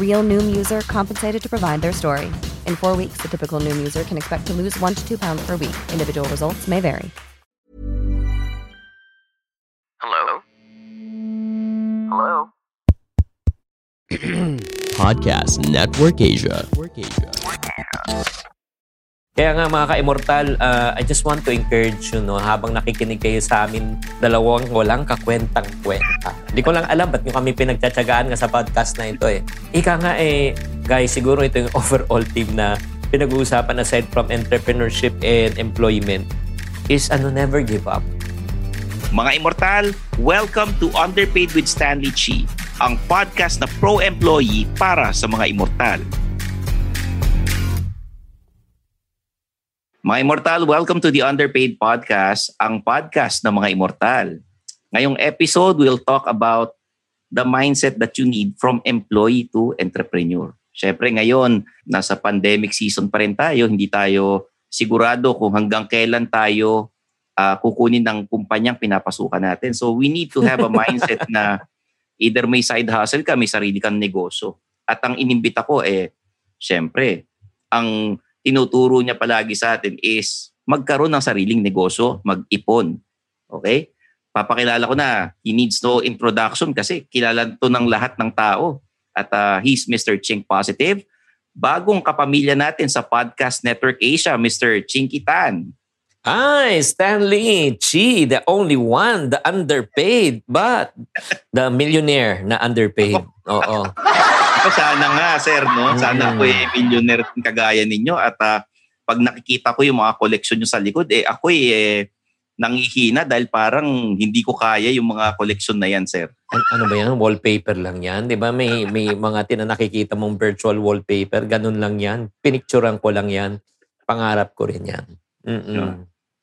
Real Noom user compensated to provide their story. In four weeks, the typical Noom user can expect to lose one to two pounds per week. Individual results may vary. Hello? Hello? Podcast Network Asia. Kaya nga mga ka-immortal, uh, I just want to encourage you, no, habang nakikinig kayo sa amin, dalawang walang kakwentang kwenta. Hindi ko lang alam ba't nyo kami pinagtsatsagaan nga sa podcast na ito eh. Ika nga eh, guys, siguro ito yung overall team na pinag-uusapan aside from entrepreneurship and employment is ano, never give up. Mga Immortal, welcome to Underpaid with Stanley Chi, ang podcast na pro-employee para sa mga Immortal. Mga Immortal, welcome to the Underpaid Podcast, ang podcast ng mga Immortal. Ngayong episode, we'll talk about the mindset that you need from employee to entrepreneur. Siyempre ngayon, nasa pandemic season pa rin tayo, hindi tayo sigurado kung hanggang kailan tayo uh, kukunin ng kumpanyang pinapasukan natin. So we need to have a mindset na either may side hustle ka, may sarili kang negosyo. At ang inimbita ko eh, syempre, ang tinuturo niya palagi sa atin is magkaroon ng sariling negosyo, mag-ipon. Okay? Papakilala ko na, he needs no introduction kasi kilala to ng lahat ng tao. At uh, he's Mr. Chink Positive. Bagong kapamilya natin sa Podcast Network Asia, Mr. Chinky Tan. Hi, Stanley Chi, the only one, the underpaid, but the millionaire na underpaid. Oo. Sana nga, sir, no? Sana ako eh, millionaire kagaya ninyo at uh, pag nakikita ko yung mga koleksyon nyo sa likod, eh ako eh, nangihina dahil parang hindi ko kaya yung mga koleksyon na yan, sir. An- ano ba yan? Wallpaper lang yan? Di ba may, may mga tinanakikita mong virtual wallpaper? Ganun lang yan. Pinicturean ko lang yan. Pangarap ko rin yan. Mm-mm. Yeah.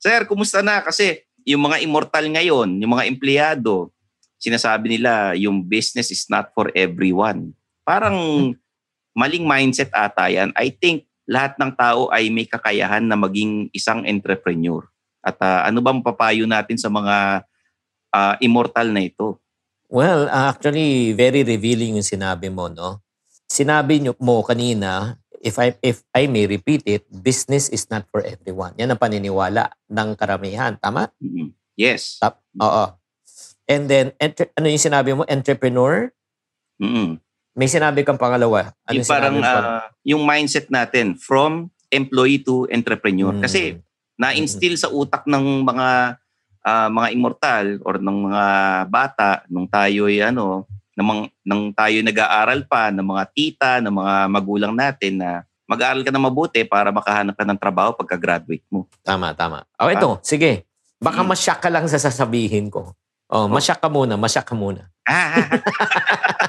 Sir, kumusta na? Kasi yung mga immortal ngayon, yung mga empleyado, sinasabi nila yung business is not for everyone. Parang maling mindset ata yan. I think lahat ng tao ay may kakayahan na maging isang entrepreneur. At uh, ano bang papayo natin sa mga uh, immortal na ito? Well, actually, very revealing yung sinabi mo, no? Sinabi nyo mo kanina, if I if I may repeat it, business is not for everyone. Yan ang paniniwala ng karamihan, tama? Mm-hmm. Yes. Tap, oo. And then entre, ano yung sinabi mo? Entrepreneur? Mm-hmm. May sinabi kang pangalawa. Ano yung parang uh, yung mindset natin from employee to entrepreneur. Mm. Kasi na-instill sa utak ng mga uh, mga immortal or ng mga bata nung tayo ay ano nang, nang tayo nag-aaral pa ng mga tita, ng mga magulang natin na mag-aaral ka na mabuti para makahanap ka ng trabaho pagka-graduate mo. Tama, tama. Oh, ito, sige. Baka hmm. masyak ka lang sa sasabihin ko. Oh, oh. masyak ka muna, masyak ka muna.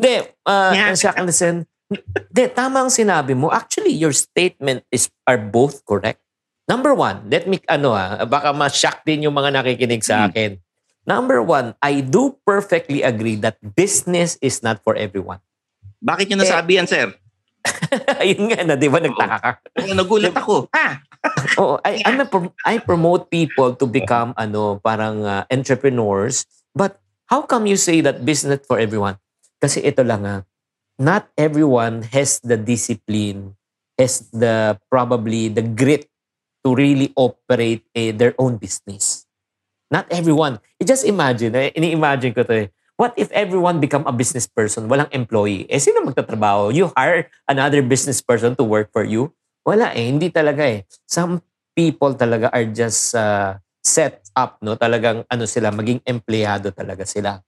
Hindi, uh, masyak listen. Hindi, tama ang sinabi mo. Actually, your statement is are both correct. Number one, let me, ano ha, baka ma-shock din yung mga nakikinig sa akin. Number one, I do perfectly agree that business is not for everyone. Bakit nyo nasabi eh, yan, sir? Ayun nga na, di ba? Nagtaka ka. Oo, nagulat ako. Ha? Oo, I, I'm a I promote people to become ano parang uh, entrepreneurs. But how come you say that business for everyone? Kasi ito lang ah, not everyone has the discipline, has the probably the grit to really operate a, their own business. Not everyone. Just imagine, eh, ini-imagine ko to eh. What if everyone become a business person, walang employee? Eh, sino magtatrabaho? You hire another business person to work for you? Wala eh, hindi talaga eh. Some people talaga are just uh, set up, no? Talagang ano sila, maging empleyado talaga sila.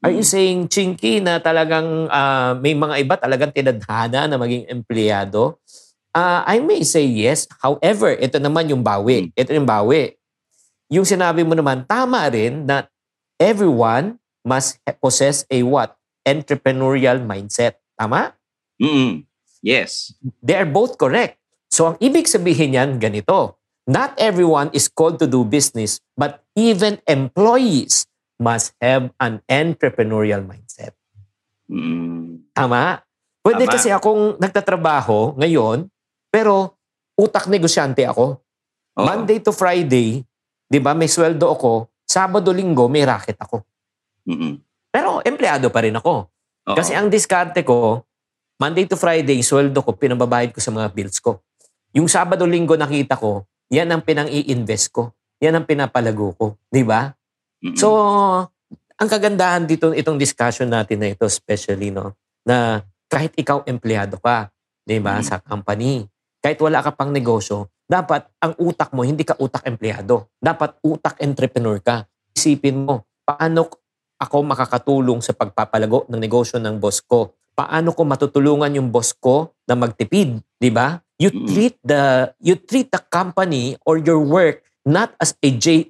Are you saying, Chinky, na talagang uh, may mga iba talagang tinadhana na maging empleyado? Uh, I may say yes. However, ito naman yung bawi. Ito yung bawi. Yung sinabi mo naman, tama rin na everyone must possess a what? Entrepreneurial mindset. Tama? Mm-mm. Yes. They are both correct. So ang ibig sabihin yan, ganito. Not everyone is called to do business, but even employees must have an entrepreneurial mindset. Mm. Tama? Pwede Tama. kasi akong nagtatrabaho ngayon, pero utak negosyante ako. Oo. Monday to Friday, di ba, may sweldo ako. Sabado, linggo, may racket ako. Mm-mm. Pero empleyado pa rin ako. Oo. Kasi ang diskarte ko, Monday to Friday, sweldo ko, pinababayad ko sa mga bills ko. Yung Sabado, Linggo nakita ko, yan ang pinang i-invest ko. Yan ang pinapalago ko. Di ba? Mm-mm. So, ang kagandahan dito, itong discussion natin na ito, especially, no, na kahit ikaw empleyado ka, di ba, Mhm. sa company, kahit wala ka pang negosyo, dapat ang utak mo, hindi ka utak empleyado. Dapat utak entrepreneur ka. Isipin mo, paano ako makakatulong sa pagpapalago ng negosyo ng boss ko? Paano ko matutulungan yung boss ko na magtipid, di ba? You Mm. treat the you treat the company or your work not as a job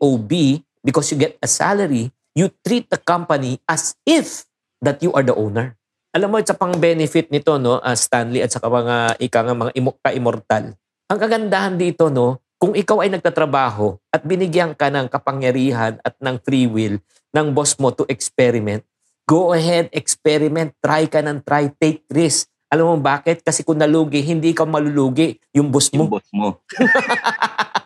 because you get a salary, you treat the company as if that you are the owner. Alam mo, sa pang benefit nito, no, ah, Stanley at sa mga ika nga mga imo, ka-immortal. Ang kagandahan dito, no, kung ikaw ay nagtatrabaho at binigyan ka ng kapangyarihan at ng free will ng boss mo to experiment, go ahead, experiment, try ka ng try, take risk. Alam mo bakit? Kasi kung nalugi, hindi ka malulugi. Yung boss yung mo. boss mo.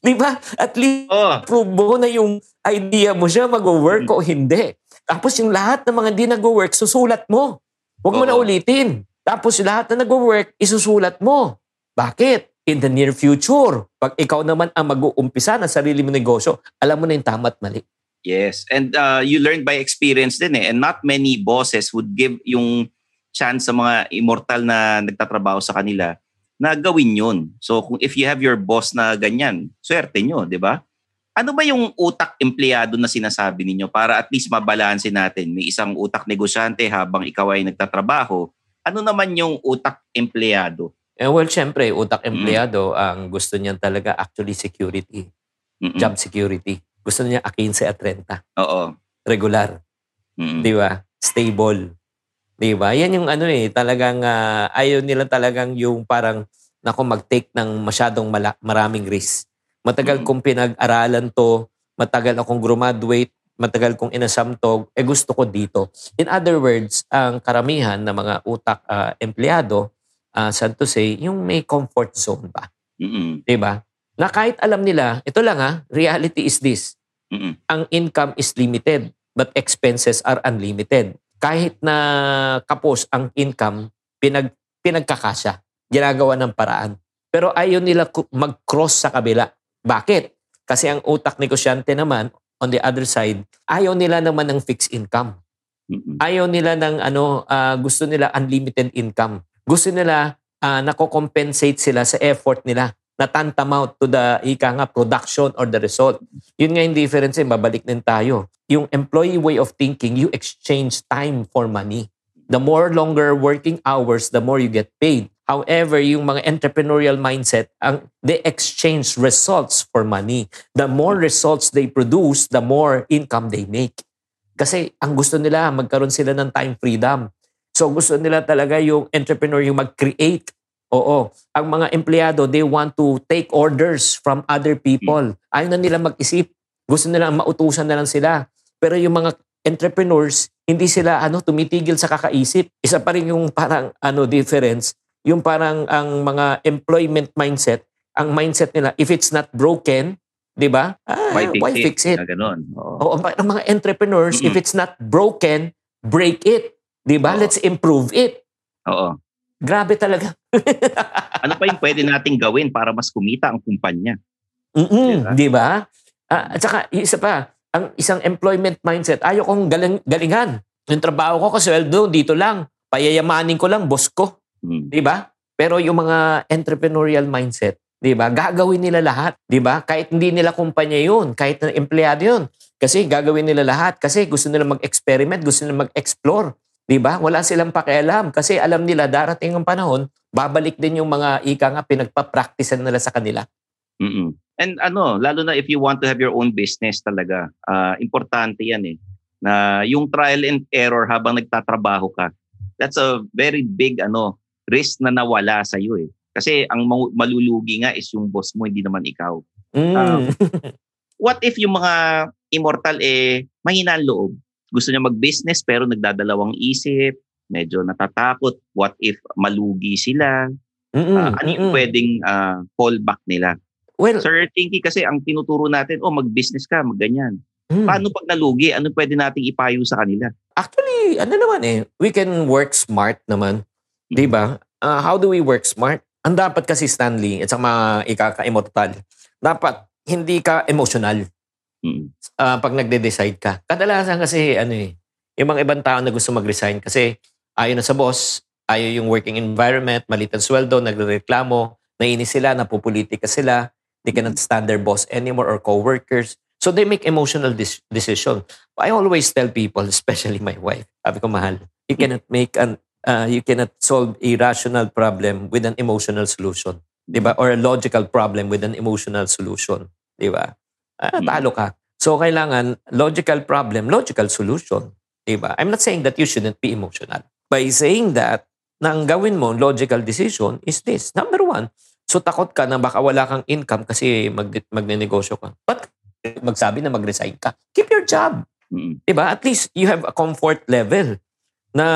Di ba? At least Oh. prove mo na yung idea mo siya mag-work o hindi. Tapos yung lahat ng mga hindi nag-work, susulat mo. Huwag mo na ulitin. Tapos yung lahat na nag-work, isusulat mo. Bakit? In the near future, pag ikaw naman ang mag-uumpisa ng sarili mo negosyo, alam mo na yung tama at mali. Yes. And uh, you learn by experience din eh. And not many bosses would give yung chance sa mga immortal na nagtatrabaho sa kanila na gawin yun. So kung if you have your boss na ganyan, swerte nyo, di ba? Ano ba yung utak empleyado na sinasabi ninyo para at least mabalanse natin? May isang utak negosyante habang ikaw ay nagtatrabaho. Ano naman yung utak empleyado? Eh, well, syempre, utak Mm. empleyado, ang gusto niyan talaga actually security, Mm-mm. job security. Gusto niya 15 at 30. Oo. Regular. Mm-mm. Di ba? Stable. Di ba? Yan yung ano eh, talagang ah, ayaw nila talagang yung parang nako mag-take ng masyadong mala- maraming risk. Matagal Mm. kong pinag-aralan to, matagal akong graduate, matagal kong inasamtog, eh gusto ko dito. In other words, ang karamihan ng mga utak ah, empleyado, uh, sad to say, yung may comfort zone ba? Mm-mm. Di ba? Na kahit alam nila, ito lang ha, reality is this Mm-mm. ang income is limited but expenses are unlimited. Kahit na kapos ang income, pinag, pinagkakasya. Ginagawa ng paraan. Pero ayaw nila mag-cross sa kabila. Bakit? Kasi ang utak negosyante naman, on the other side, ayaw nila naman ng fixed income. Ayaw nila ng ano, ah, gusto nila unlimited income. Gusto nila uh, nako-compensate sila sa effort nila na tantamount to the ika nga production or the result. Yun nga yung difference eh, babalik din tayo. Yung employee way of thinking, you exchange time for money. The more longer working hours, the more you get paid. However, yung mga entrepreneurial mindset, ang, they exchange results for money. The more results they produce, the more income they make. Kasi ang gusto nila, magkaroon sila ng time freedom. So gusto nila talaga yung entrepreneur yung mag-create. Oo. Ang mga empleyado, they want to take orders from other people. Ayaw na nila mag-isip. Gusto nila mautusan na lang sila. Pero yung mga entrepreneurs, hindi sila ano tumitigil sa kakaisip. Isa pa rin yung parang ano difference. yung parang ang mga employment mindset, ang mindset nila, if it's not broken, di ba? Ah, Why fix why it? fix it? Na ganun. Oo. Oo, ang mga entrepreneurs, if Mm-mm. it's not broken, break it. Di ba? Let's improve it. Oo. Grabe talaga. Ano pa yung pwede nating gawin para mas kumita ang kumpanya? Mm-mm, di ba? Ah, at saka, isa pa, ang isang employment mindset, ayaw kong galing, galingan. Yung trabaho ko, kasweldo, dito lang. Payayamanin ko lang, boss ko. Hmm. Di ba? Pero yung mga entrepreneurial mindset, di ba? Gagawin nila lahat. Di ba? Kahit hindi nila kumpanya yun, kahit na empleyado yun. Kasi gagawin nila lahat. Kasi gusto nila mag-experiment, gusto nila mag-explore. Di ba? Wala silang pakialam. Kasi alam nila, darating ang panahon, babalik din yung mga ika nga pinagpa-practicean nila sa kanila. Mm-mm. And ano, lalo na if you want to have your own business talaga, ah, importante yan eh. Na yung trial and error habang nagtatrabaho ka, that's a very big ano risk na nawala sa iyo eh. Kasi ang malulugi nga is yung boss mo, hindi naman ikaw. Mm. Um, What if yung mga immortal eh mahina ang loob? Gusto niya mag-business pero nagdadalawang isip, medyo natatakot. What if malugi sila? Mm-mm, Ah, ano yung mm-mm. pwedeng ah, fallback nila? Well, Sir Tinky, kasi ang tinuturo natin, oh, mag-business ka, magganyan. mm. Paano pag nalugi? Ano pwede nating ipayo sa kanila? Actually, ano naman eh, we can work smart naman. Di ba? Ah, how do we work smart? Ang dapat kasi Stanley at sa mga ikaka-immortal, dapat hindi ka emotional Mm. ah, pag nagde-decide ka. Kadalasan kasi ano eh, yung mga ibang tao na gusto mag-resign kasi ayaw na sa boss, ayaw yung working environment, malit ang sweldo, nagrereklamo, nainis sila, napupolitika sila, they cannot stand their boss anymore or co-workers. So they make emotional dis- decision. I always tell people, especially my wife, sabi ko, mahal, you cannot make an, uh, you cannot solve a rational problem with an emotional solution. Di ba? Or a logical problem with an emotional solution. Di ba? Ah, Mm. talo ka. So, kailangan logical problem, logical solution. Diba? I'm not saying that you shouldn't be emotional. By saying that, na ang gawin mo, logical decision is this. Number one, so takot ka na baka wala kang income kasi mag magnenegosyo ka. But magsabi na mag-resign ka. Keep your job. Mm. Diba? At least you have a comfort level na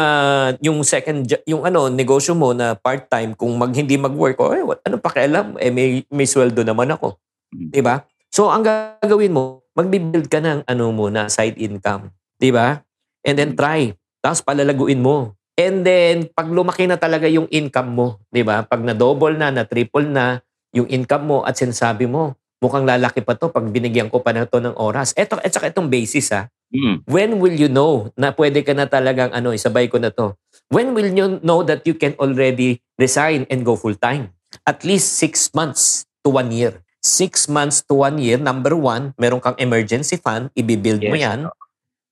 yung second yung ano negosyo mo na part-time kung mag hindi mag-work oh, eh, ano pakialam eh may may sweldo naman ako. Mm. 'Di ba? So ang gagawin mo, magbi-build ka ng ano muna, side income, 'di ba? And then try. Tapos palalaguin mo. And then pag lumaki na talaga yung income mo, 'di ba? Pag na-double na, na-triple na yung income mo at sinasabi mo, mukhang lalaki pa to pag binigyan ko pa na to ng oras. Eto, at saka itong basis ha. Mm. When will you know na pwede ka na talagang ano, isabay ko na to? When will you know that you can already resign and go full-time? At least six months to one year. Six months to one year, number one, meron kang emergency fund, ibibuild mo Yes. yan.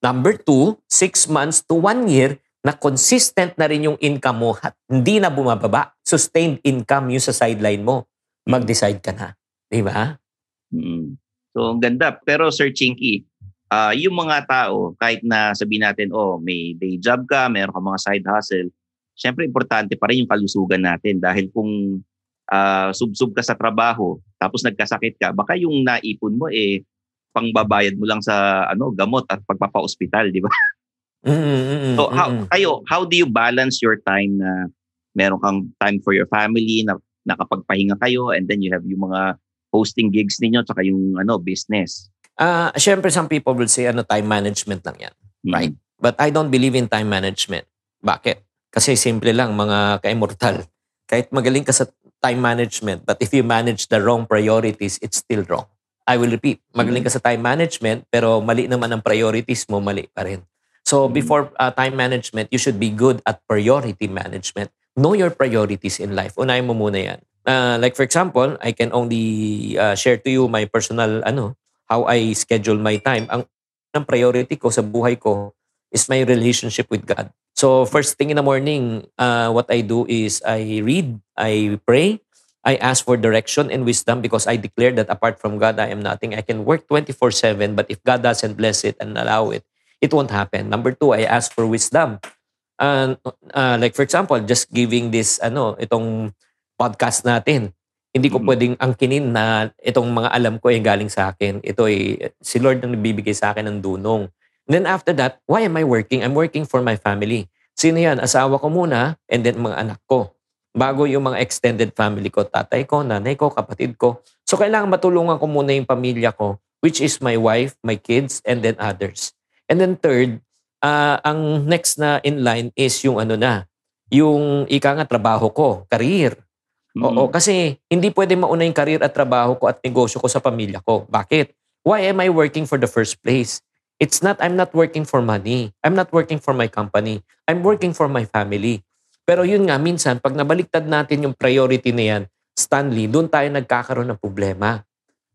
Number two, six months to one year na consistent na rin yung income mo at hindi na bumababa. Sustained income yung sa sideline mo. Mag-decide ka na. Di ba? Mm. So, ang ganda. Pero Sir Chinky, ah, yung mga tao, kahit na sabihin natin, oh, may day job ka, meron ka mga side hustle, syempre importante pa rin yung kalusugan natin dahil kung ah, subsub ka sa trabaho, tapos nagkasakit ka, baka yung naipon mo eh pangbabayad mo lang sa ano gamot at pagpapa-ospital, di ba? Mm, mm, mm, So how kayo, how do you balance your time na meron kang time for your family na nakapagpahinga kayo and then you have yung mga hosting gigs ninyo tsaka yung ano business. Ah, syempre some people will say ano time management lang 'yan. Mm. Right. But I don't believe in time management. Bakit? Kasi simple lang mga ka-immortal. Kahit magaling ka sa time management, but if you manage the wrong priorities, it's still wrong. I will repeat, magaling ka sa time management, pero mali naman ang priorities mo, mali pa rin. So Mm. before uh, time management, you should be good at priority management. Know your priorities in life. Unahin mo muna yan. Uh, like for example, I can only uh, share to you my personal ano, how I schedule my time. Ang, ang priority ko sa buhay ko is my relationship with God. So first thing in the morning, uh, what I do is I read, I pray, I ask for direction and wisdom because I declare that apart from God, I am nothing. I can work 24-7, but if God doesn't bless it and allow it, it won't happen. Number two, I ask for wisdom. And uh, like for example, just giving this, ano, itong podcast natin. Hindi ko Mhm. pwedeng angkinin na itong mga alam ko ay galing sa akin. Ito ay si Lord ang nagbibigay sa akin ng dunong. And then after that, why am I working? I'm working for my family. Sino yan? Asawa ko muna and then mga anak ko. bago yung mga extended family ko, tatay ko, nanay ko, kapatid ko. So kailangan matulungan ko muna yung pamilya ko, which is my wife, my kids, and then others. And then third, uh, ang next na in line is yung ano na, yung ika nga trabaho ko, career. Mm-hmm. Oo, kasi hindi pwede mauna yung career at trabaho ko at negosyo ko sa pamilya ko. Bakit? Why am I working for the first place? It's not, I'm not working for money. I'm not working for my company. I'm working for my family. Pero yun nga, minsan, pag nabaliktad natin yung priority na yan, Stanley, doon tayo nagkakaroon ng problema.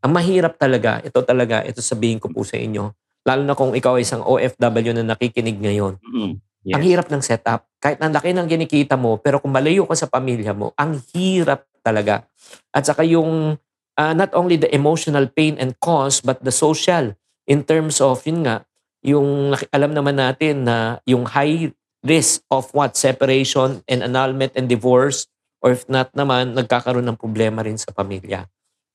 Ang mahirap talaga, ito talaga, ito sabihin ko po sa inyo, lalo na kung ikaw ay isang OFW na nakikinig ngayon. Mm-hmm. Yes. Ang hirap ng setup. Kahit ang laki ng ginikita mo, pero kung malayo ka sa pamilya mo, ang hirap talaga. At saka yung uh, not only the emotional pain and cost, but the social in terms of, yun nga, yung alam naman natin na yung high risk of what? Separation and annulment and divorce or if not naman, nagkakaroon ng problema rin sa pamilya.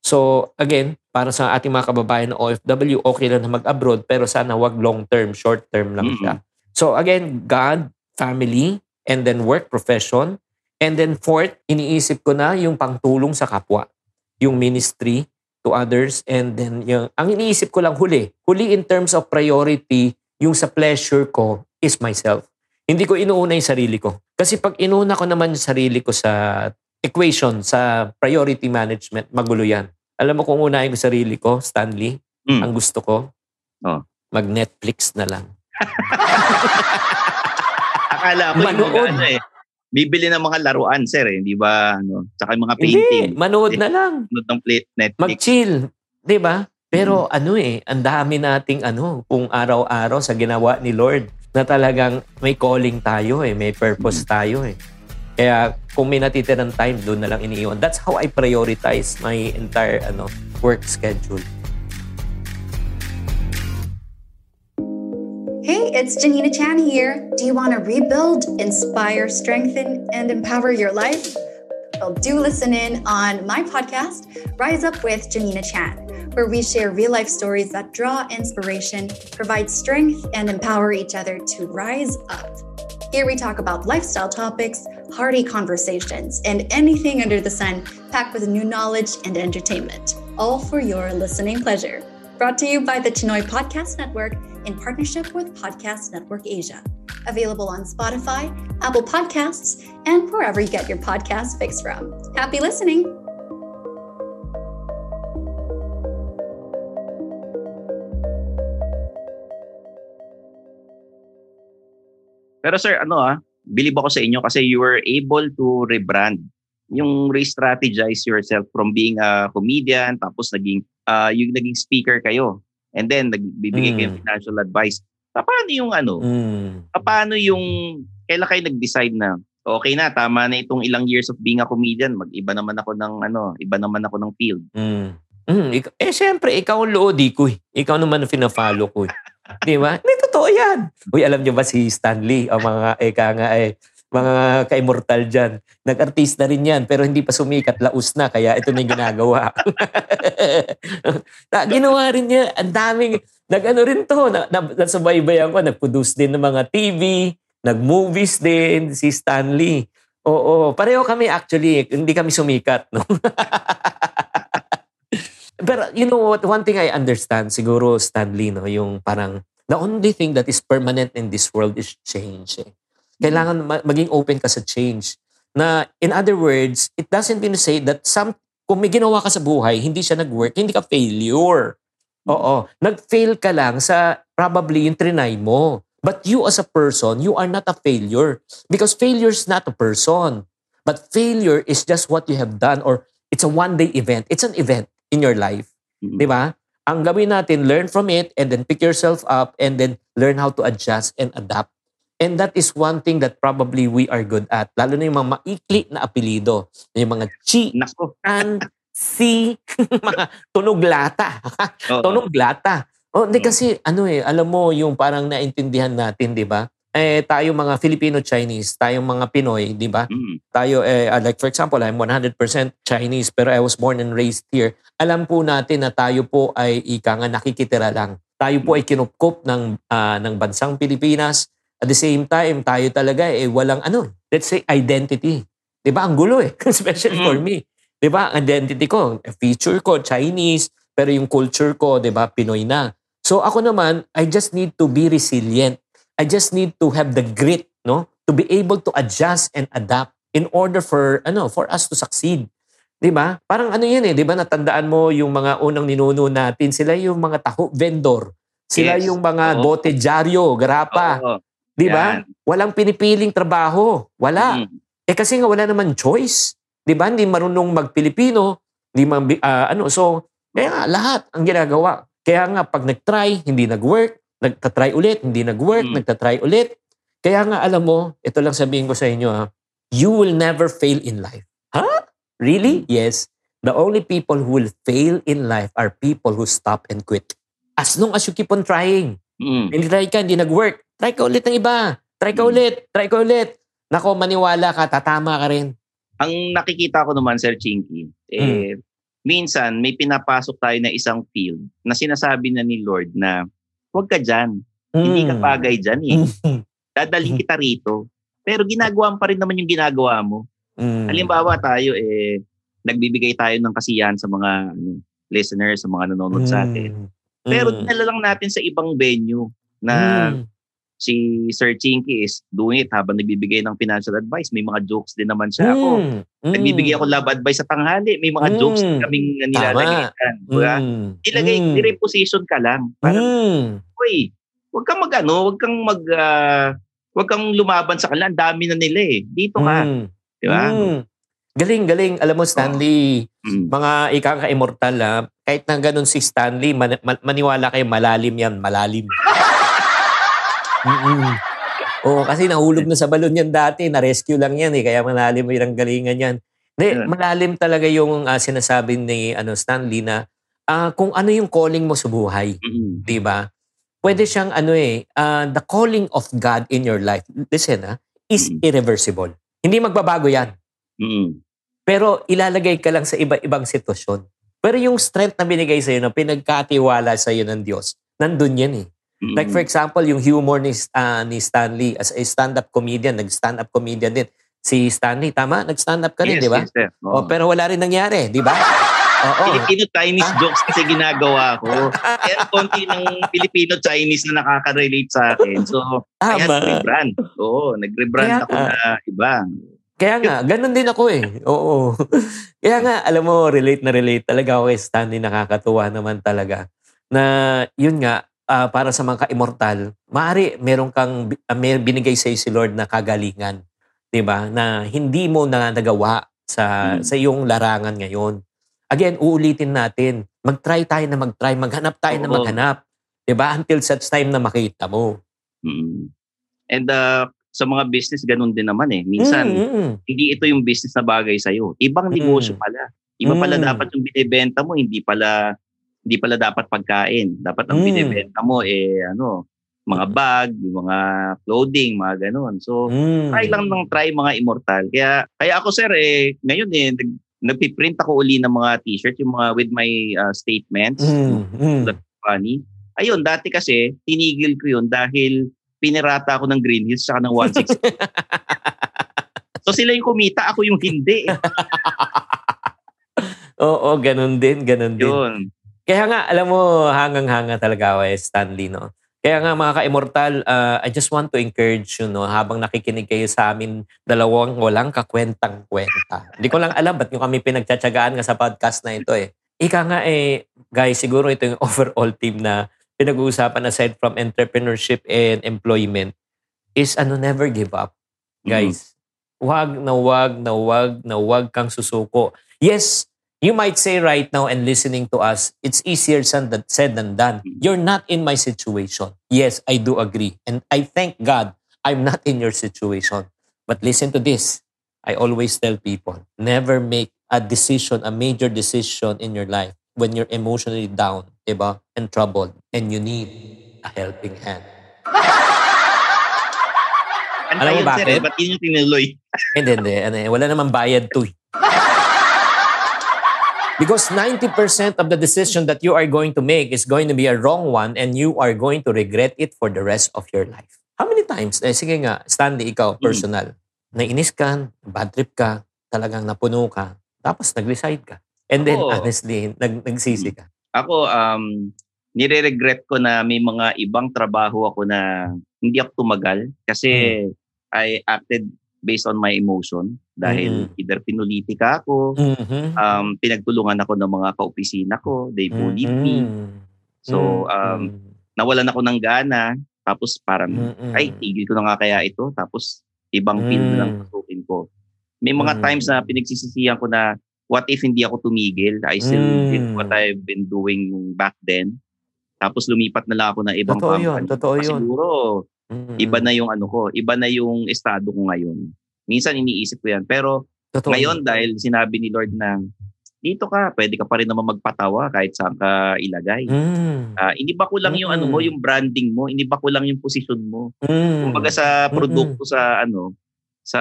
So again, para sa ating mga kababayan na OFW, okay lang na mag-abroad pero sana wag long term, short term lang siya. Mm-hmm. So again, God, family, and then work profession. And then fourth, iniisip ko na yung pangtulong sa kapwa. Yung ministry to others. And then yung, ang iniisip ko lang huli. Huli in terms of priority, yung sa pleasure ko is myself. Hindi ko inuuna yung sarili ko. Kasi pag inuuna ko naman yung sarili ko sa equation, sa priority management, magulo yan. Alam mo kung unahin ko sarili ko, Stanley, mm. ang gusto ko, oh. mag-Netflix na lang. Akala ko Manood. yung ano eh. Bibili ng mga laruan, sir, eh. Di ba? Ano, tsaka yung mga painting. Hindi, manood na lang. Manood ng plate Netflix. Mag-chill. Di ba? Pero hmm. ano eh, ang dami nating ano, kung araw-araw sa ginawa ni Lord na talagang may calling tayo eh, may purpose mm-hmm. tayo eh. Kaya kung may natitirang time, doon na lang iniiwan. That's how I prioritize my entire ano work schedule. Hey, it's Janina Chan here. Do you want to rebuild, inspire, strengthen, and empower your life? Well, do listen in on my podcast, Rise Up with Janina Chan where we share real life stories that draw inspiration, provide strength, and empower each other to rise up. Here we talk about lifestyle topics, hearty conversations, and anything under the sun packed with new knowledge and entertainment, all for your listening pleasure. Brought to you by the Chinoy Podcast Network in partnership with Podcast Network Asia. Available on Spotify, Apple Podcasts, and wherever you get your podcast fix from. Happy listening! Pero sir, ano ah, believe ako sa inyo kasi you were able to rebrand yung re-strategize yourself from being a comedian tapos naging uh, yung naging speaker kayo and then nagbibigay mm. kayo financial advice. Paano yung ano? Mm. Paano yung kailan kayo nag-decide na okay na tama na itong ilang years of being a comedian, mag-iba naman ako ng ano, iba naman ako ng field. Mm. Mm, eh, syempre, ikaw ang loodi ko eh. Ikaw naman ang fina-follow ko eh. Di ba? Hindi, totoo yan. Uy, alam niyo ba si Stanley, ang mga, eka nga eh, mga ka-immortal dyan. Nag-artista rin yan, pero hindi pa sumikat, laus na, kaya ito na yung ginagawa. na, ginawa rin niya, ang daming, nag-ano rin to, na, na, nasubaybayan ko, nag-produce din ng mga TV, nag-movies din, si Stanley. Oo, pareho kami actually, hindi kami sumikat. No? Pero you know what, one thing I understand, siguro Stanley, no, yung parang, the only thing that is permanent in this world is change. Eh. Kailangan ma- maging open ka sa change. Na, in other words, it doesn't mean to say that some, kung may ginawa ka sa buhay, hindi siya nag-work, hindi ka failure. Oo. Nag-fail ka lang sa probably yung trinay mo. But you as a person, you are not a failure. Because failure is not a person. But failure is just what you have done or it's a one-day event. It's an event in your life. Mm-hmm. Di ba? Ang gawin natin, learn from it and then pick yourself up and then learn how to adjust and adapt. And that is one thing that probably we are good at. Lalo na yung mga maikli na apelido. Yung mga chi, Nako. an, si, mga tunog lata. tunog lata. Oh, hindi kasi ano eh, alam mo yung parang naintindihan natin, 'di ba? eh tayo mga Filipino-Chinese, tayong mga Pinoy, di ba? Mm. Tayo, eh, uh, like for example, I'm 100% Chinese pero I was born and raised here. Alam po natin na tayo po ay ika nga nakikitira lang. Tayo po ay kinupkup ng, uh, ng bansang Pilipinas. At the same time, tayo talaga eh walang ano, let's say identity. 'Di ba? Ang gulo eh. Especially for Mm. me. 'Di ba? Ang identity ko, feature ko Chinese, pero yung culture ko, 'di ba, Pinoy na. So ako naman, I just need to be resilient. I just need to have the grit, no? To be able to adjust and adapt in order for ano, for us to succeed. 'Di ba? Parang ano 'yan eh, 'di ba? Natandaan mo yung mga unang ninuno natin, sila yung mga taho vendor. Sila Yes. yung mga Oo. bote dyaryo, garapa. Oo. 'Di ba? Walang pinipiling trabaho. Wala. Mm. Eh kasi nga wala naman choice. 'Di ba? Hindi marunong mag-Pilipino, hindi man ah, ano. So, kaya nga lahat ang ginagawa. Kaya nga pag nag-try, hindi nag-work, nagta-try ulit, hindi nag-work, Mm. nagta-try ulit. Kaya nga alam mo, ito lang sabihin ko sa inyo ha, you will never fail in life. Ha? Really? Yes. The only people who will fail in life are people who stop and quit. As long as you keep on trying. Mm. Hindi try ka, hindi nag-work. Try ka ulit ng iba. Try ka Mm. ulit. Try ka ulit. Nako, maniwala ka, tatama ka rin. Ang nakikita ko naman, Sir Chinky, eh, minsan may pinapasok tayo na isang field na sinasabi na ni Lord na huwag ka dyan. Hindi ka Mm. bagay dyan eh. Mm. Dadalhin kita rito. Pero ginagawa pa rin naman yung ginagawa mo. Mm. Halimbawa tayo, eh, nagbibigay tayo ng kasiyahan sa mga ano, listeners, sa mga nanonood sa atin. Mm. Pero Mm. dinala lang natin sa ibang venue na Mm. Si Sir Chinky is doing it habang nagbibigay ng financial advice. May mga jokes din naman siya ako. Mm. Mm. Nagbibigay ako love advice sa tanghali. May mga Mm. jokes din kaming dyan. Diba? Mm. Ilagay, Mm. i-reposition ka lang. Parang, Mm. uy, huwag kang mag ano, huwag kang mag, ah, huwag kang lumaban sa kanila. Ang dami na nila eh. Dito ka. Mm. Di ba? Mm. Galing, galing. Alam mo, Stanley, Mm. mga ikang ka-immortal ha, kahit na ganun si Stanley, man- ma- maniwala kayo, malalim yan, malalim. Mm-mm. Oo, kasi nahulog na sa balon yan dati, na-rescue lang yan eh, kaya malalim yung galingan yan. Hindi, malalim talaga yung ah, sinasabi ni ano, Stanley na ah, kung ano yung calling mo sa buhay, Mm. di ba? Pwede siyang ano eh, ah, the calling of God in your life, listen ha, is Mm. irreversible. Hindi magbabago yan. Mm. Pero ilalagay ka lang sa iba-ibang sitwasyon. Pero yung strength na binigay sa'yo, na pinagkatiwala sa'yo ng Diyos, nandun yan eh. Mm. Like for example, yung humor ni, ah, ni Stanley as a stand-up comedian, nag-stand-up comedian din. Si Stanley, tama? Nag-stand up ka rin, Yes, di ba? yes, sir. Oo. Oh, pero wala rin nangyari, di ba? Oo. Filipino Chinese Ah. jokes kasi ginagawa ko. Kaya konti ng Filipino Chinese na nakaka-relate sa akin. So, kaya Tama. nag-rebrand. Oo, nag-rebrand Kaya ako na iba. Kaya nga, ganun din ako eh. Oo. Kaya nga, alam mo, relate na relate talaga ako kay Stanley. Nakakatuwa naman talaga. Na, yun nga, ah, para sa mga ka-immortal, maaari meron kang, ah, may binigay sa'yo si Lord na kagalingan. 'di ba Na hindi mo na nagawa sa, Mm. sa iyong larangan ngayon. Again, uulitin natin. Mag-try tayo na mag-try. Maghanap tayo na Oo. maghanap. 'Di ba Until such time na makita mo. Mm. And uh, sa mga business, ganun din naman eh. Minsan, Mm, mm, hindi ito yung business na bagay sa'yo. Ibang Mm. negosyo pala. Iba pala Mm. dapat yung binibenta mo, hindi pala hindi pala dapat pagkain. Dapat ang Mm. binibenta mo eh ano, mga bag, yung mga clothing, mga ganun. So, mm. try lang ng try mga immortal. Kaya kaya ako sir eh ngayon eh nag, nagpi-print ako uli ng mga t-shirt yung mga with my uh, statements. Mm, mm. Funny. Ayun, dati kasi tinigil ko yun dahil pinirata ako ng Green Hills saka ng 160. so sila yung kumita, ako yung hindi. Oo, ganun din, ganun din. Kaya nga, alam mo, hangang-hanga talaga ako eh, Stanley, no? Kaya nga mga ka-immortal, uh, I just want to encourage you, no, habang nakikinig kayo sa amin, dalawang walang kakwentang-kwenta. Hindi ko lang alam ba't nyo kami pinagtsatsagaan nga sa podcast na ito eh. Ika nga eh, guys, siguro ito yung overall team na pinag-uusapan aside from entrepreneurship and employment is ano, never give up. Guys, wag na wag na wag na wag kang susuko. Yes, you might say right now and listening to us, it's easier said than, done. You're not in my situation. Yes, I do agree. And I thank God I'm not in your situation. But listen to this. I always tell people, never make a decision, a major decision in your life when you're emotionally down, diba? And troubled. And you need a helping hand. Ano Alam mo bakit? eh? Ba't yun yung tinuloy? Hindi, hindi. Ano, eh, wala namang bayad to. Because 90% of the decision that you are going to make is going to be a wrong one and you are going to regret it for the rest of your life. How many times? Eh, sige nga, Stanley, ikaw, personal. Nainis ka, bad trip ka, talagang napuno ka, tapos nag-resign ka. And then, Oo. honestly, nag, nagsisi ka. Ako, um, nire-regret ko na may mga ibang trabaho ako na hindi ako tumagal kasi I acted based on my emotion dahil either pinuliti ka ako, Mhm. um, pinagtulungan ako ng mga kaopisina ko, they bullied me. Mhm. So, um, nawalan ako ng gana, tapos parang, Mhm. ay, tigil ko na nga kaya ito, tapos ibang field na lang Mm. pasukin ko. May mga Mm. times na pinagsisisihan ko na, what if hindi ako tumigil? I still did Mm. what I've been doing back then. Tapos lumipat na lang ako ng ibang Totoo yun, company. totoo Kasi yun. Siguro, Iba na yung ano ko, iba na yung estado ko ngayon. Minsan iniisip ko yan. Pero Totoo ngayon dahil sinabi ni Lord na, dito ka, pwede ka pa rin naman magpatawa kahit saan ka ilagay. Mm. Ah, iniba ko lang yung ano mo, Mm. yung branding mo, iniba ko lang yung posisyon mo. Mm. Kumbaga sa produkto sa ano, sa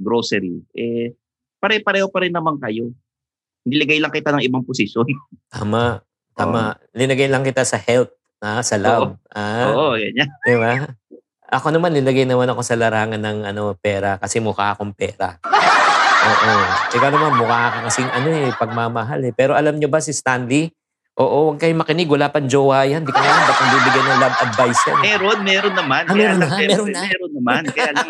grocery, eh pare-pareho pa rin naman kayo. Nilagay lang kita ng ibang posisyon. Tama. Tama. Linagay lang kita sa health, ah, sa love. Ah, Oo, ganyan. Di ba? Ako naman, nilagay naman ako sa larangan ng ano, pera kasi mukha akong pera. Oo. Ikaw naman, mukha ka kasing ano eh, pagmamahal eh. Pero alam nyo ba si Stanley? Oo, huwag kayong makinig. Wala pang jowa yan. Di ko alam ang bibigyan ng love advice yan. Meron, meron naman. Ah, meron na, syempre, meron na. Meron naman. Kaya lang,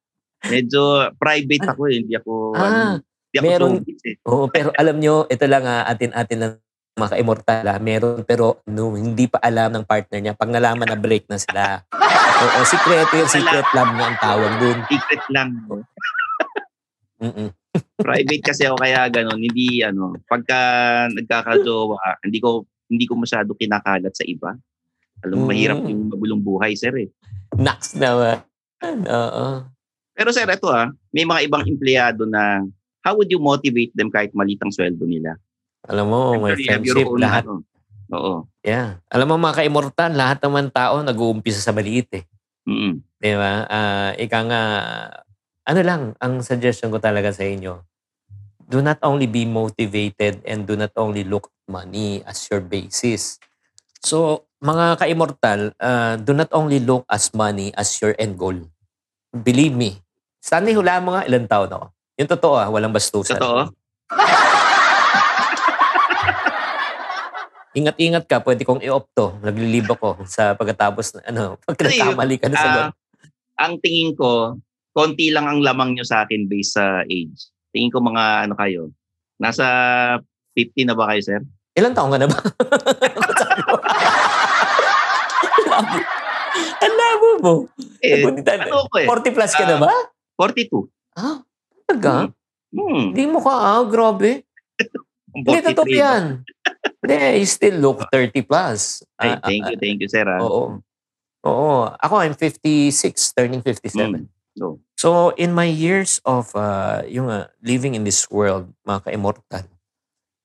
medyo private ako eh. Hindi ako, ano, Ah, hindi ako meron. eh. Oo, pero alam nyo, ito lang ah, atin-atin lang mga ka-immortal ah. Meron pero no, hindi pa alam ng partner niya. Pag nalaman na break na sila. Oo, sikreto yung secret love na ang tawag dun. Secret lang. Mm-mm. private kasi ako kaya ganun. Hindi, ano, pagka nagkakajowa, hindi ko, hindi ko masyado kinakalat sa iba. Alam mo, Mm. mahirap yung magulong buhay, sir eh. Nax naman. Oo. Pero sir, ito ah, may mga ibang empleyado na how would you motivate them kahit malitang sweldo nila? Alam mo, may friendship, lahat. ano. Oo. Yeah. Alam mo, mga ka-immortal, lahat naman tao nag-uumpisa sa maliit eh. Mm-mm. Di ba? Ah, ika nga, ano lang, ang suggestion ko talaga sa inyo, do not only be motivated and do not only look at money as your basis. So, mga ka-immortal, ah, do not only look as money as your end goal. Believe me. Stanley, hula mo nga ilang taon ako. Yung totoo ah, walang bastusan. Totoo? Ingat-ingat ka, pwede kong i-opto. Naglilib ako sa pagkatapos, ano, pag nagkamali ka na sa ah, ang tingin ko, konti lang ang lamang nyo sa akin based sa age. Tingin ko mga ano kayo, nasa 50 na ba kayo, sir? Ilang taong ka na ba? Ang labo mo. Eh, ano ko eh? 40 plus ka na Ah, ba? 42. Ah, talaga? Hmm. Hindi mo ka, ah, grabe. Hindi, totoo 43 ba? yan. Hindi, you still look 30 plus. Ay, Ah, thank ah, you, thank you, sir. ah. Oo. Oo. Ako, I'm 56, turning 57. Mm. So, So, in my years of uh, yung uh, living in this world, mga ka-immortal,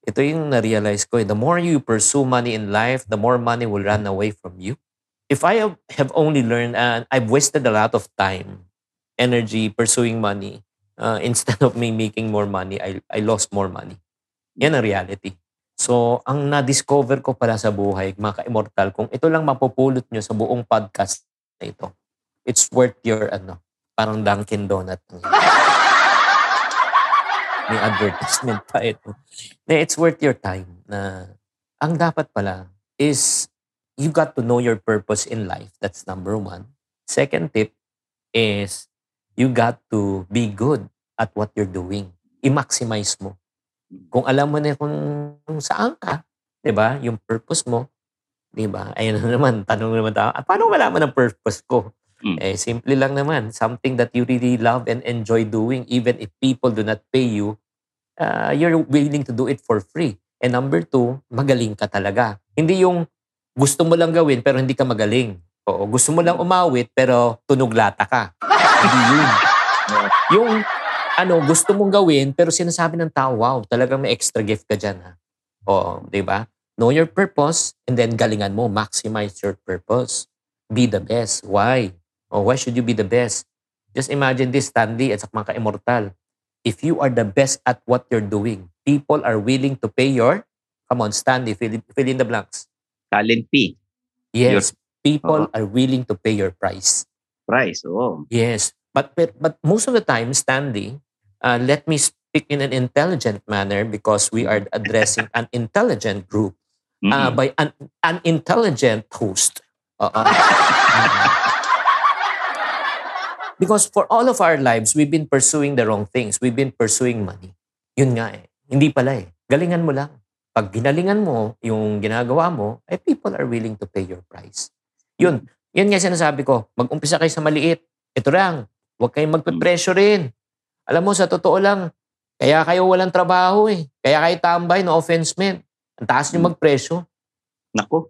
ito yung na-realize ko. eh, The more you pursue money in life, the more money will run away from you. If I have, only learned, and I've wasted a lot of time, energy pursuing money, uh, instead of me making more money, I, I lost more money. Yan ang reality. So, ang na-discover ko pala sa buhay, mga ka-immortal, kung ito lang mapupulot nyo sa buong podcast na ito, it's worth your, ano, parang Dunkin Donut. May advertisement pa ito. Na it's worth your time na ang dapat pala is you got to know your purpose in life. That's number one. Second tip is you got to be good at what you're doing. I-maximize mo. Kung alam mo na kung, saan ka, 'di ba? Yung purpose mo, 'di ba? Ayun na naman, tanong naman tao, "Ah, paano malaman ang purpose ko? Mm. Eh, simple lang naman. Something that you really love and enjoy doing, even if people do not pay you, uh, you're willing to do it for free. And number two, magaling ka talaga. Hindi yung gusto mo lang gawin pero hindi ka magaling. Oo, gusto mo lang umawit pero tunog lata ka. hindi yun. Yung ano, gusto mong gawin pero sinasabi ng tao, wow, talagang may extra gift ka dyan. Ha? Oo, di ba? Know your purpose and then galingan mo. Maximize your purpose. Be the best. Why? Oh, why should you be the best? Just imagine this, Stanley, at sa mga ka-immortal. If you are the best at what you're doing, people are willing to pay your, come on, Stanley, fill, in- fill in the blanks. talent fee, Yes, people Oo. are willing to pay your price. price, oo. Yes. But, but but most of the time, Stanley, uh, let me speak in an intelligent manner because we are addressing an intelligent group uh, Mm-mm. by an, an intelligent host. Oo. Because for all of our lives, we've been pursuing the wrong things. We've been pursuing money. Yun nga eh. Hindi pala eh. Galingan mo lang. Pag ginalingan mo yung ginagawa mo, eh people are willing to pay your price. Yun. Yun nga sinasabi ko. Mag-umpisa kayo sa maliit. Ito lang. Huwag kayong magpe-pressure rin. Alam mo, sa totoo lang, kaya kayo walang trabaho eh. Kaya kayo tambay, no offense man. Ang taas nyo magpresyo. Nako.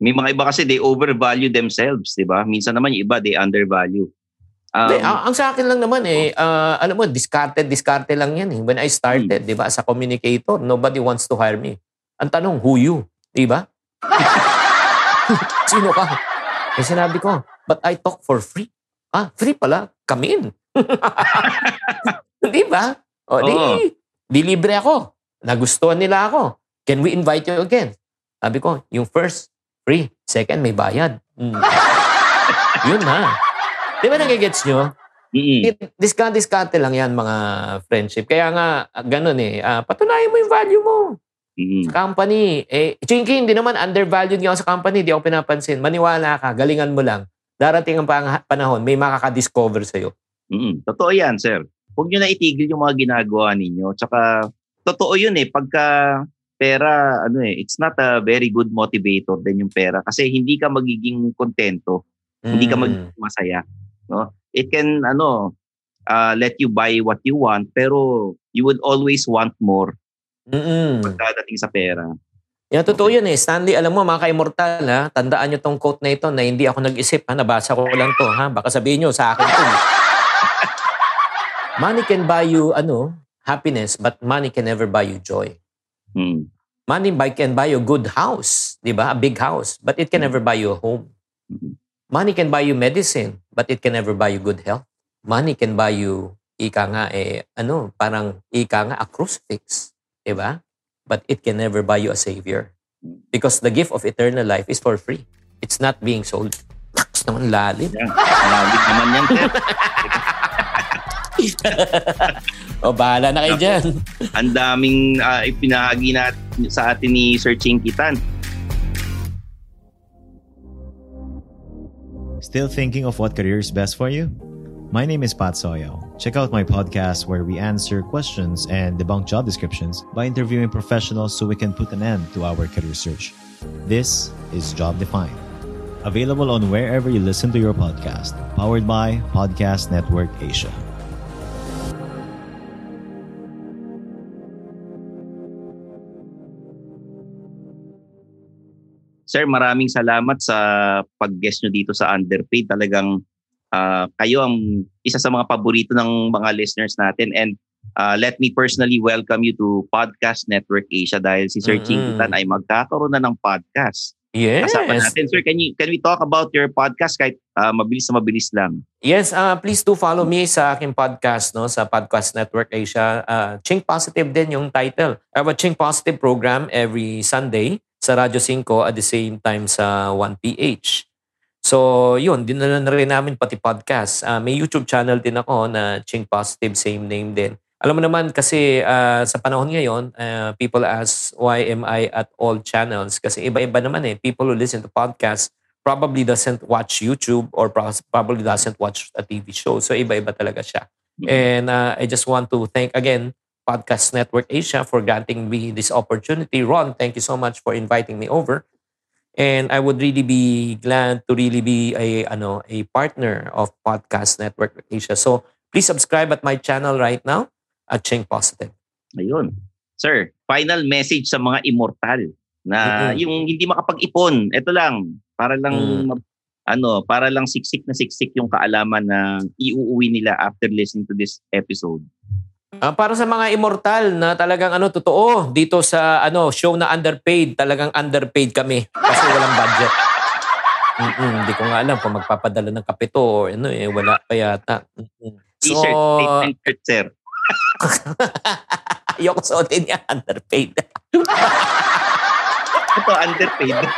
May mga iba kasi they overvalue themselves, di ba? Minsan naman yung iba they undervalue. Um, Hindi, ang, ang sa akin lang naman eh, ah, alam mo, discarded, discarded lang yan eh. When I Hmm. started, di ba, as a communicator, nobody wants to hire me. Ang tanong, who you? Di ba? Sino ka? Eh sinabi ko, but I talk for free. Ah, free pala. Come in. di ba? O di, di libre ako. Nagustuhan nila ako. Can we invite you again? Sabi ko, yung first, free. Second, may bayad. Mm. Yun na. Di ba nagigets nyo? mm-mm. Discount-discount lang yan mga friendship. Kaya nga, ah, ganun eh. ah, patunayan mo yung value mo Mm-mm. sa company. Eh, Chinky, hindi naman undervalued nga ako sa company. Di ako pinapansin. Maniwala ka, galingan mo lang. Darating ang panahon, may makaka-discover sa'yo. Mm-mm. Totoo yan, sir. Huwag nyo na itigil yung mga ginagawa ninyo. Tsaka, totoo yun eh. Pagka pera, ano eh, it's not a very good motivator din yung pera. Kasi hindi ka magiging kontento. Hindi ka Mm. magiging masaya. No? It can, ano, uh, let you buy what you want, pero you would always want more Mm-mm. pagkadating sa pera. Yan, totoo yun eh. Stanley, alam mo mga ka-immortal ha, tandaan nyo tong quote na ito na hindi ako nag-isip ha, nabasa ko lang to ha. Baka sabihin nyo sa akin to. money can buy you, ano, happiness, but money can never buy you joy. Mm. Money buy can buy you a good house, di ba? A big house, but it can never buy you a home. Mhm. Money can buy you medicine, but it can never buy you good health. Money can buy you, ika nga eh, ano, parang ika nga a crucifix, di ba? But it can never buy you a savior. Because the gift of eternal life is for free. It's not being sold. Tapos naman lalim. Yan. Malabig naman yan, o, bahala na kayo dyan. Ang daming uh, ipinahagi na sa atin ni Sir Chinky Tan. Still thinking of what career is best for you? My name is Pat Soyo. Check out my podcast where we answer questions and debunk job descriptions by interviewing professionals so we can put an end to our career search. This is Job Defined. Available on wherever you listen to your podcast. Powered by Podcast Network Asia. Sir, maraming salamat sa pag-guest nyo dito sa Underpaid. Talagang ah, kayo ang isa sa mga paborito ng mga listeners natin. And ah, let me personally welcome you to Podcast Network Asia dahil si Sir Mm-mm. Chinky Tan ay magkakaroon na ng podcast. Yes. Kasama natin. Sir, can, you, can we talk about your podcast kahit ah, mabilis na mabilis lang? Yes, uh, please do follow me sa aking podcast, no, sa Podcast Network Asia. Uh, Chink Positive din yung title. I have a Chink Positive program every Sunday sa Radyo 5 at the same time sa 1PH. So, yun, dinala na rin namin pati podcast. Uh, may YouTube channel din ako na Chink Positive, same name din. Alam mo naman kasi uh, sa panahon ngayon, uh, people ask why am I at all channels? Kasi iba-iba naman eh. People who listen to podcasts probably doesn't watch YouTube or probably doesn't watch a TV show. So iba-iba talaga siya. And uh, I just want to thank again Podcast Network Asia for granting me this opportunity. Ron, thank you so much for inviting me over. And I would really be glad to really be a ano a partner of Podcast Network Asia. So please subscribe at my channel right now at Ching Positive. Ayun. Sir, final message sa mga immortal na Mhm. yung hindi makapag-ipon. Ito lang, para lang Mm. ano, para lang siksik na siksik yung kaalaman na iuuwi nila after listening to this episode. Ah, para sa mga immortal na talagang ano totoo dito sa ano show na underpaid, talagang underpaid kami kasi walang budget. Mm-mm, hindi ko nga alam kung magpapadala ng kape to or ano eh wala pa yata. Mm-mm. So, T-shirt, statement shirt, sir. ayoko suotin niya underpaid. Ito, underpaid.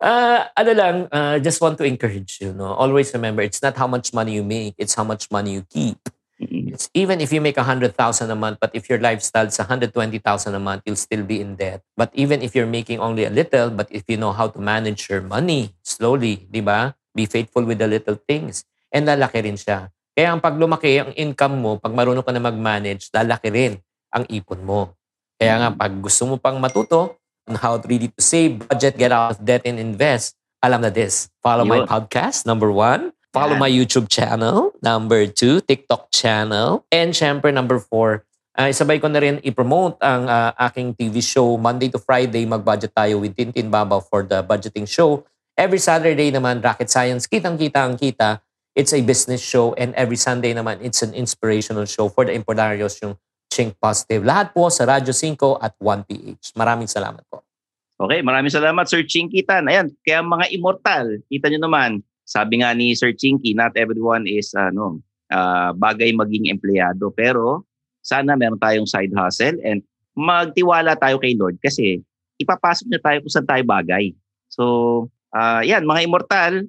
uh, ano lang, uh, just want to encourage you. No? Always remember, it's not how much money you make, it's how much money you keep. It's even if you make a 100,000 a month, but if your lifestyle is 120,000 a month, you'll still be in debt. But even if you're making only a little, but if you know how to manage your money slowly, di ba? Be faithful with the little things. And lalaki rin siya. Kaya ang pag lumaki ang income mo, pag marunong ka na mag-manage, lalaki rin ang ipon mo. Kaya nga, pag gusto mo pang matuto on how to really to save, budget, get out of debt, and invest, alam na this. Follow my Yun. podcast, number one. Follow Yan. my YouTube channel, number two, TikTok channel. And syempre, number four, uh, isabay ko na rin i-promote ang uh, aking TV show. Monday to Friday, mag-budget tayo with Tintin Baba for the budgeting show. Every Saturday naman, Rocket Science, kitang-kita ang kita. It's a business show. And every Sunday naman, it's an inspirational show for the Importarios, yung Chink Positive. Lahat po sa Radyo 5 at 1PH. Maraming salamat po. Okay, maraming salamat Sir Chinky Tan. Ayan, kaya mga immortal, kita nyo naman, sabi nga ni Sir Chinky, not everyone is ano, ah, bagay maging empleyado. Pero sana meron tayong side hustle and magtiwala tayo kay Lord kasi ipapasok niya tayo kung saan tayo bagay. So, ah, yan, mga immortal,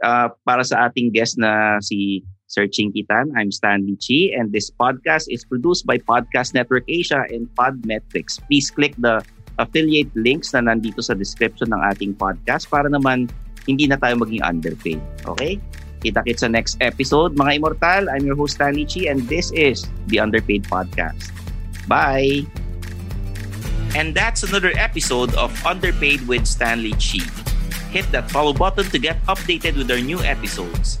ah, para sa ating guest na si Sir Chinky Tan, I'm Stanley Chi and this podcast is produced by Podcast Network Asia and Podmetrics. Please click the affiliate links na nandito sa description ng ating podcast para naman hindi na tayo maging underpaid. Okay? Kita-kits sa next episode. Mga Immortal, I'm your host Stanley Chi and this is the Underpaid Podcast. Bye! And that's another episode of Underpaid with Stanley Chi. Hit that follow button to get updated with our new episodes.